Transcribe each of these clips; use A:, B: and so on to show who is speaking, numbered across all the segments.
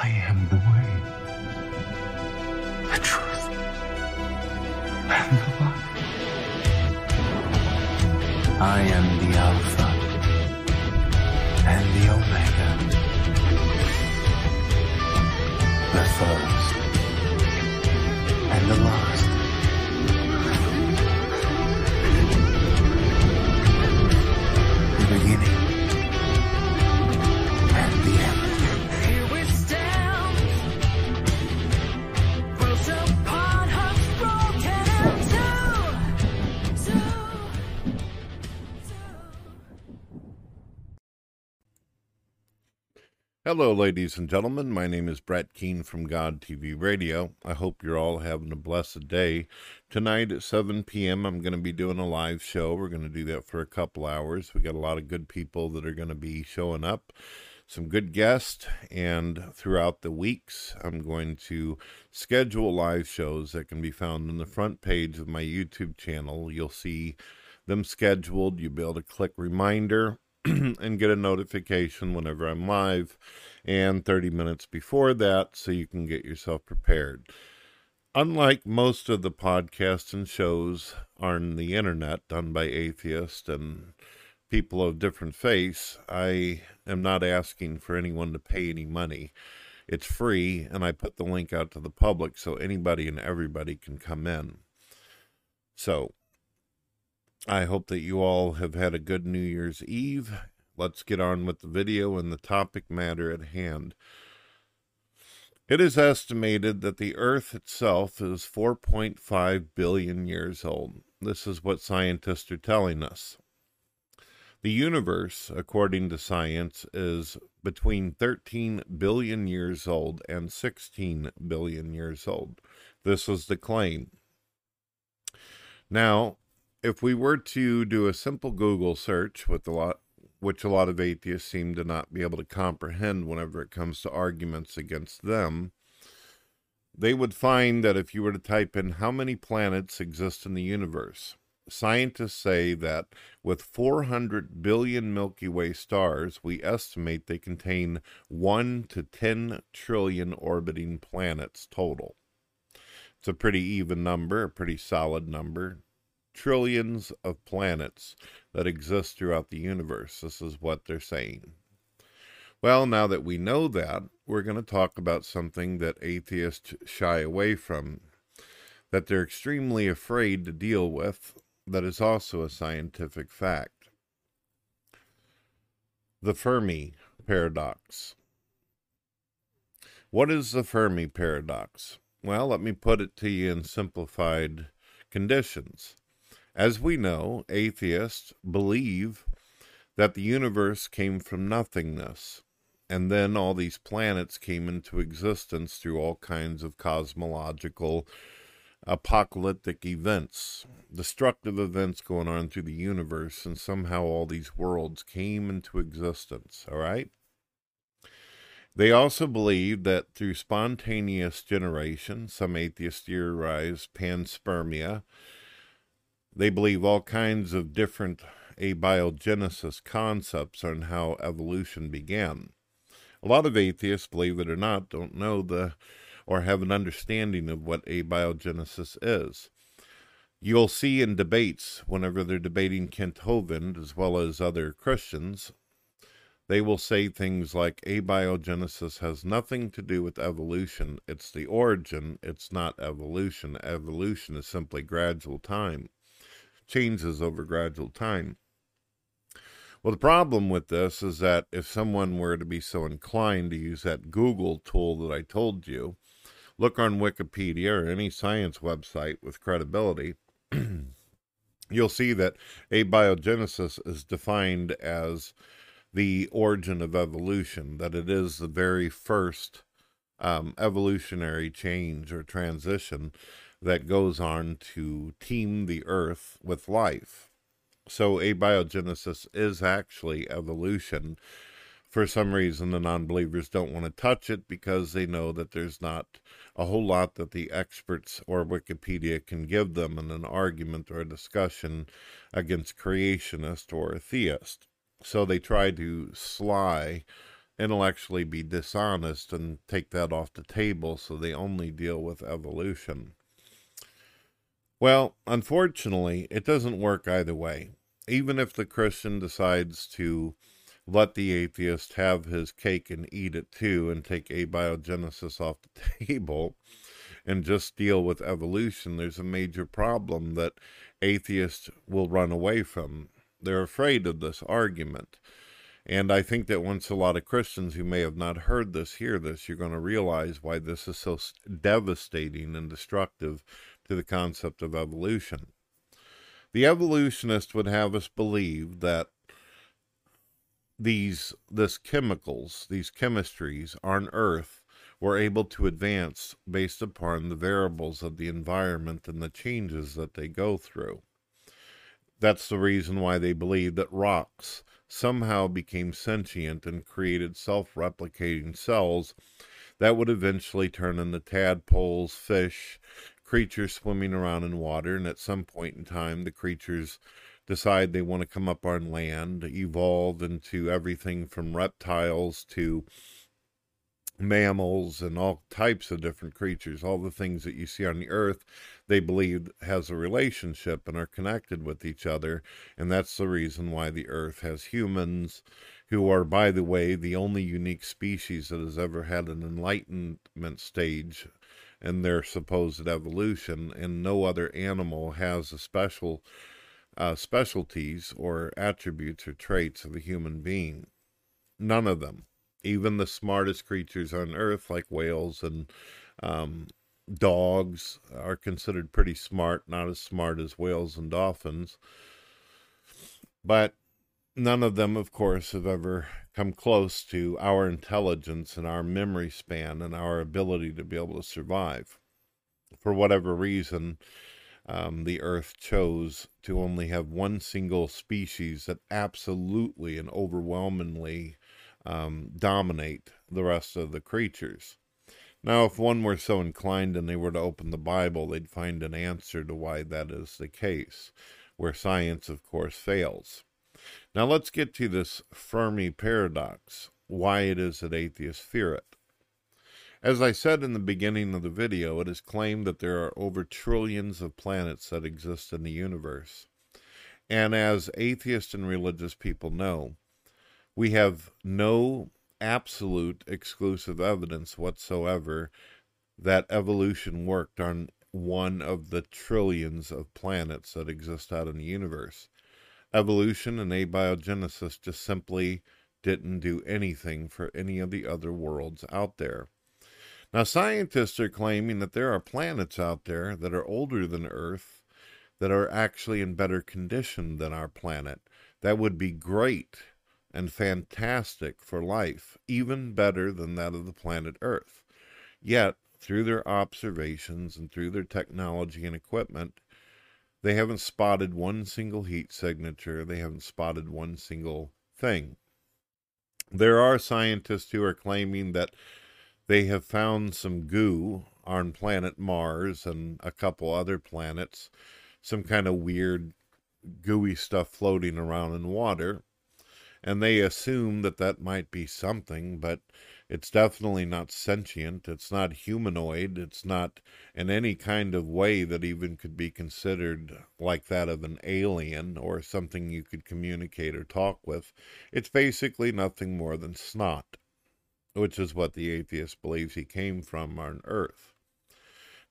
A: I am the way, the truth, and the life. I am the Alpha and the Omega, the first and the last.
B: Hello, ladies and gentlemen. My name is Brett Keane from God TV Radio. I hope you're all having a blessed day. Tonight at 7 p.m., I'm going to be doing a live show. We're going to do that for a couple hours. We got a lot of good people that are going to be showing up, some good guests, and throughout the weeks, I'm going to schedule live shows that can be found on the front page of my YouTube channel. You'll see them scheduled. You'll be able to click reminder and get a notification whenever I'm live and 30 minutes before that so you can get yourself prepared. Unlike most of the podcasts and shows on the internet done by atheists and people of different faiths, I am not asking for anyone to pay any money. It's free, and I put the link out to the public so anybody and everybody can come in. So, I hope that you all have had a good New Year's Eve. Let's get on with the video and the topic matter at hand. It is estimated that the Earth itself is 4.5 billion years old. This is what scientists are telling us. The universe, according to science, is between 13 billion years old and 16 billion years old. This is the claim. Now, if we were to do a simple Google search with a lot which a lot of atheists seem to not be able to comprehend whenever it comes to arguments against them, they would find that if you were to type in how many planets exist in the universe, scientists say that with 400 billion Milky Way stars, we estimate they contain 1 to 10 trillion orbiting planets total. It's a pretty even number, a pretty solid number. Trillions of planets that exist throughout the universe. This is what they're saying. Well, now that we know that, we're going to talk about something that atheists shy away from, that they're extremely afraid to deal with, that is also a scientific fact. The Fermi paradox. What is the Fermi paradox? Well, let me put it to you in simplified conditions. As we know, atheists believe that the universe came from nothingness, and then all these planets came into existence through all kinds of cosmological apocalyptic events, destructive events going on through the universe, and somehow all these worlds came into existence, all right? They also believe that through spontaneous generation, some atheists theorize panspermia, they believe all kinds of different abiogenesis concepts on how evolution began. A lot of atheists, believe it or not, don't know the or have an understanding of what abiogenesis is. You'll see in debates, whenever they're debating Kent Hovind as well as other Christians, they will say things like abiogenesis has nothing to do with evolution. It's the origin, it's not evolution. Evolution is simply gradual time changes over gradual time. Well, the problem with this is that if someone were to be so inclined to use that Google tool that I told you, look on Wikipedia or any science website with credibility, you'll see that abiogenesis is defined as the origin of evolution, that it is the very first um, evolutionary change or transition that goes on to teem the earth with life. So abiogenesis is actually evolution. For some reason, the non believers don't want to touch it because they know that there's not a whole lot that the experts or Wikipedia can give them in an argument or a discussion against creationist or a theist. So they try to sly intellectually be dishonest and take that off the table so they only deal with evolution. Well, unfortunately, it doesn't work either way. Even if the Christian decides to let the atheist have his cake and eat it too and take abiogenesis off the table and just deal with evolution, there's a major problem that atheists will run away from. They're afraid of this argument. And I think that once a lot of Christians who may have not heard this hear this, you're going to realize why this is so devastating and destructive to the concept of evolution. The evolutionist would have us believe that these this chemicals, these chemistries on Earth were able to advance based upon the variables of the environment and the changes that they go through. That's the reason why they believe that rocks somehow became sentient and created self replicating cells that would eventually turn into tadpoles, fish, creatures swimming around in water. And at some point in time, the creatures decide they want to come up on land, evolve into everything from reptiles to mammals and all types of different creatures, all the things that you see on the earth, they believe has a relationship and are connected with each other. And that's the reason why the earth has humans, who are, by the way, the only unique species that has ever had an enlightenment stage in their supposed evolution, and no other animal has a special uh, specialties or attributes or traits of a human being. None of them even the smartest creatures on earth like whales and um, dogs are considered pretty smart not as smart as whales and dolphins but none of them of course have ever come close to our intelligence and our memory span and our ability to be able to survive for whatever reason um, the earth chose to only have one single species that absolutely and overwhelmingly um, dominate the rest of the creatures. Now, if one were so inclined and they were to open the Bible, they'd find an answer to why that is the case, where science, of course, fails. Now, let's get to this Fermi paradox why it is that atheists fear it. As I said in the beginning of the video, it is claimed that there are over trillions of planets that exist in the universe. And as atheists and religious people know, we have no absolute exclusive evidence whatsoever that evolution worked on one of the trillions of planets that exist out in the universe. Evolution and abiogenesis just simply didn't do anything for any of the other worlds out there. Now, scientists are claiming that there are planets out there that are older than Earth that are actually in better condition than our planet. That would be great and fantastic for life, even better than that of the planet Earth. Yet, through their observations and through their technology and equipment, they haven't spotted one single heat signature, they haven't spotted one single thing. There are scientists who are claiming that they have found some goo on planet Mars and a couple other planets, some kind of weird gooey stuff floating around in water and they assume that that might be something, but it's definitely not sentient. It's not humanoid. It's not in any kind of way that even could be considered like that of an alien or something you could communicate or talk with. It's basically nothing more than snot, which is what the atheist believes he came from on Earth.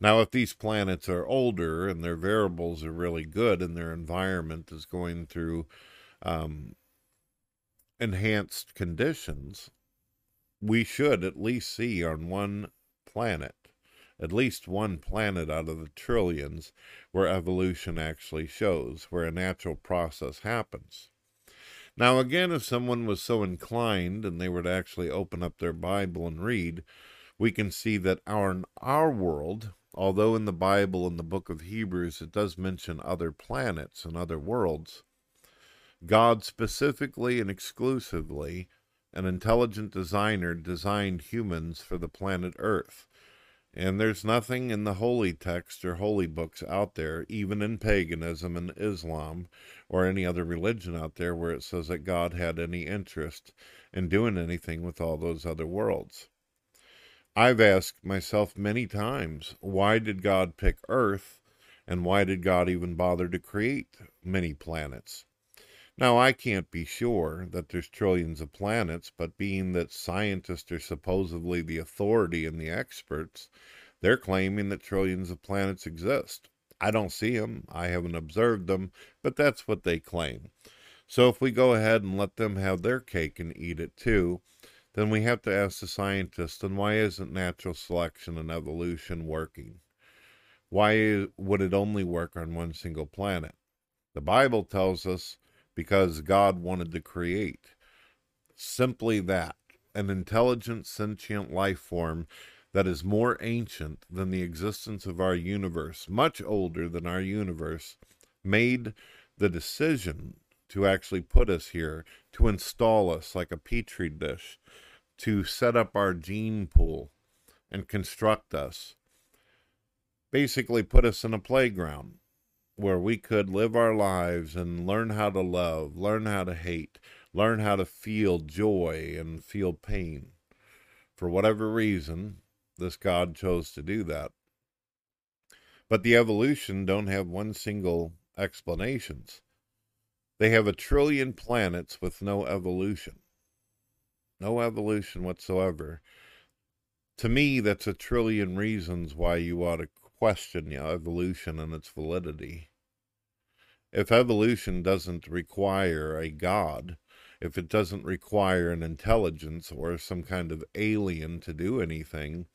B: Now, if these planets are older and their variables are really good and their environment is going through um, enhanced conditions, we should at least see on one planet, at least one planet out of the trillions, where evolution actually shows, where a natural process happens. Now, again, if someone was so inclined and they were to actually open up their Bible and read, we can see that our, our world, although in the Bible, in the book of Hebrews, it does mention other planets and other worlds, God specifically and exclusively, an intelligent designer, designed humans for the planet Earth. And there's nothing in the holy text or holy books out there, even in paganism and Islam or any other religion out there, where it says that God had any interest in doing anything with all those other worlds. I've asked myself many times, why did God pick Earth and why did God even bother to create many planets? Now, I can't be sure that there's trillions of planets, but being that scientists are supposedly the authority and the experts, they're claiming that trillions of planets exist. I don't see them, I haven't observed them, but that's what they claim. So if we go ahead and let them have their cake and eat it too, then we have to ask the scientists, then why isn't natural selection and evolution working? Why would it only work on one single planet? The Bible tells us because God wanted to create. Simply that an intelligent, sentient life form that is more ancient than the existence of our universe, much older than our universe, made the decision to actually put us here, to install us like a petri dish, to set up our gene pool and construct us. Basically, put us in a playground where we could live our lives and learn how to love, learn how to hate, learn how to feel joy and feel pain. For whatever reason, this God chose to do that. But the evolution don't have one single explanations. They have a trillion planets with no evolution. No evolution whatsoever. To me, that's a trillion reasons why you ought to question you know, evolution and its validity. If evolution doesn't require a God, if it doesn't require an intelligence or some kind of alien to do anything,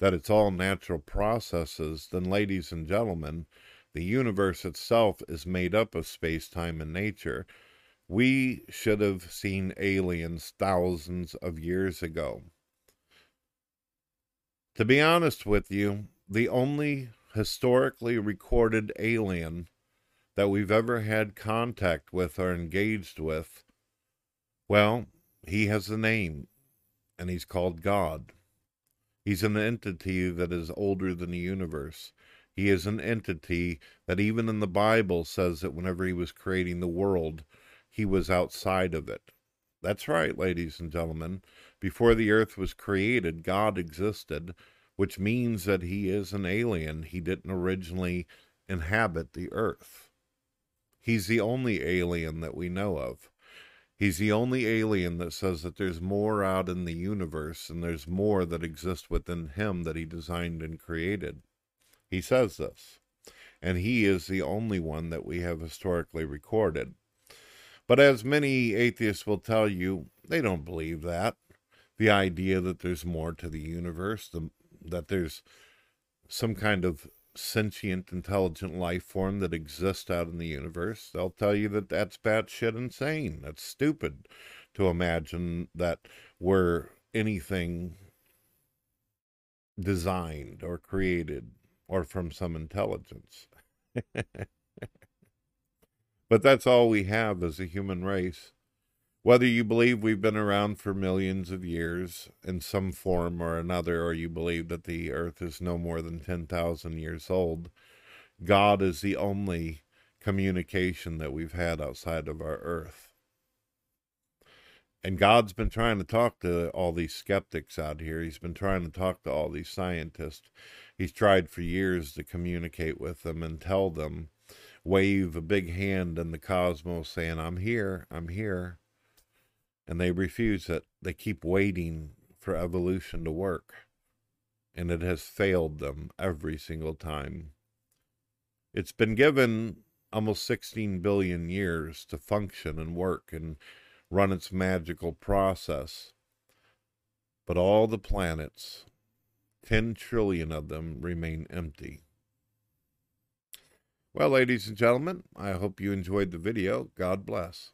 B: that it's all natural processes, then, ladies and gentlemen, the universe itself is made up of space, time, and nature. We should have seen aliens thousands of years ago. To be honest with you, the only historically recorded alien that we've ever had contact with or engaged with, well, he has a name, and he's called God. He's an entity that is older than the universe. He is an entity that even in the Bible says that whenever he was creating the world, he was outside of it. That's right, ladies and gentlemen. Before the earth was created, God existed, which means that he is an alien. He didn't originally inhabit the earth. He's the only alien that we know of. He's the only alien that says that there's more out in the universe and there's more that exists within him that he designed and created. He says this. And he is the only one that we have historically recorded. But as many atheists will tell you, they don't believe that. The idea that there's more to the universe, the that there's some kind of sentient, intelligent life form that exists out in the universe, they'll tell you that that's batshit insane. That's stupid to imagine that we're anything designed or created or from some intelligence. but that's all we have as a human race. Whether you believe we've been around for millions of years in some form or another, or you believe that the earth is no more than 10,000 years old, God is the only communication that we've had outside of our earth. And God's been trying to talk to all these skeptics out here. He's been trying to talk to all these scientists. He's tried for years to communicate with them and tell them, wave a big hand in the cosmos saying, I'm here, I'm here and they refuse it. They keep waiting for evolution to work, and it has failed them every single time. It's been given almost 16 billion years to function and work and run its magical process. But all the planets, 10 trillion of them, remain empty. Well, ladies and gentlemen, I hope you enjoyed the video. God bless.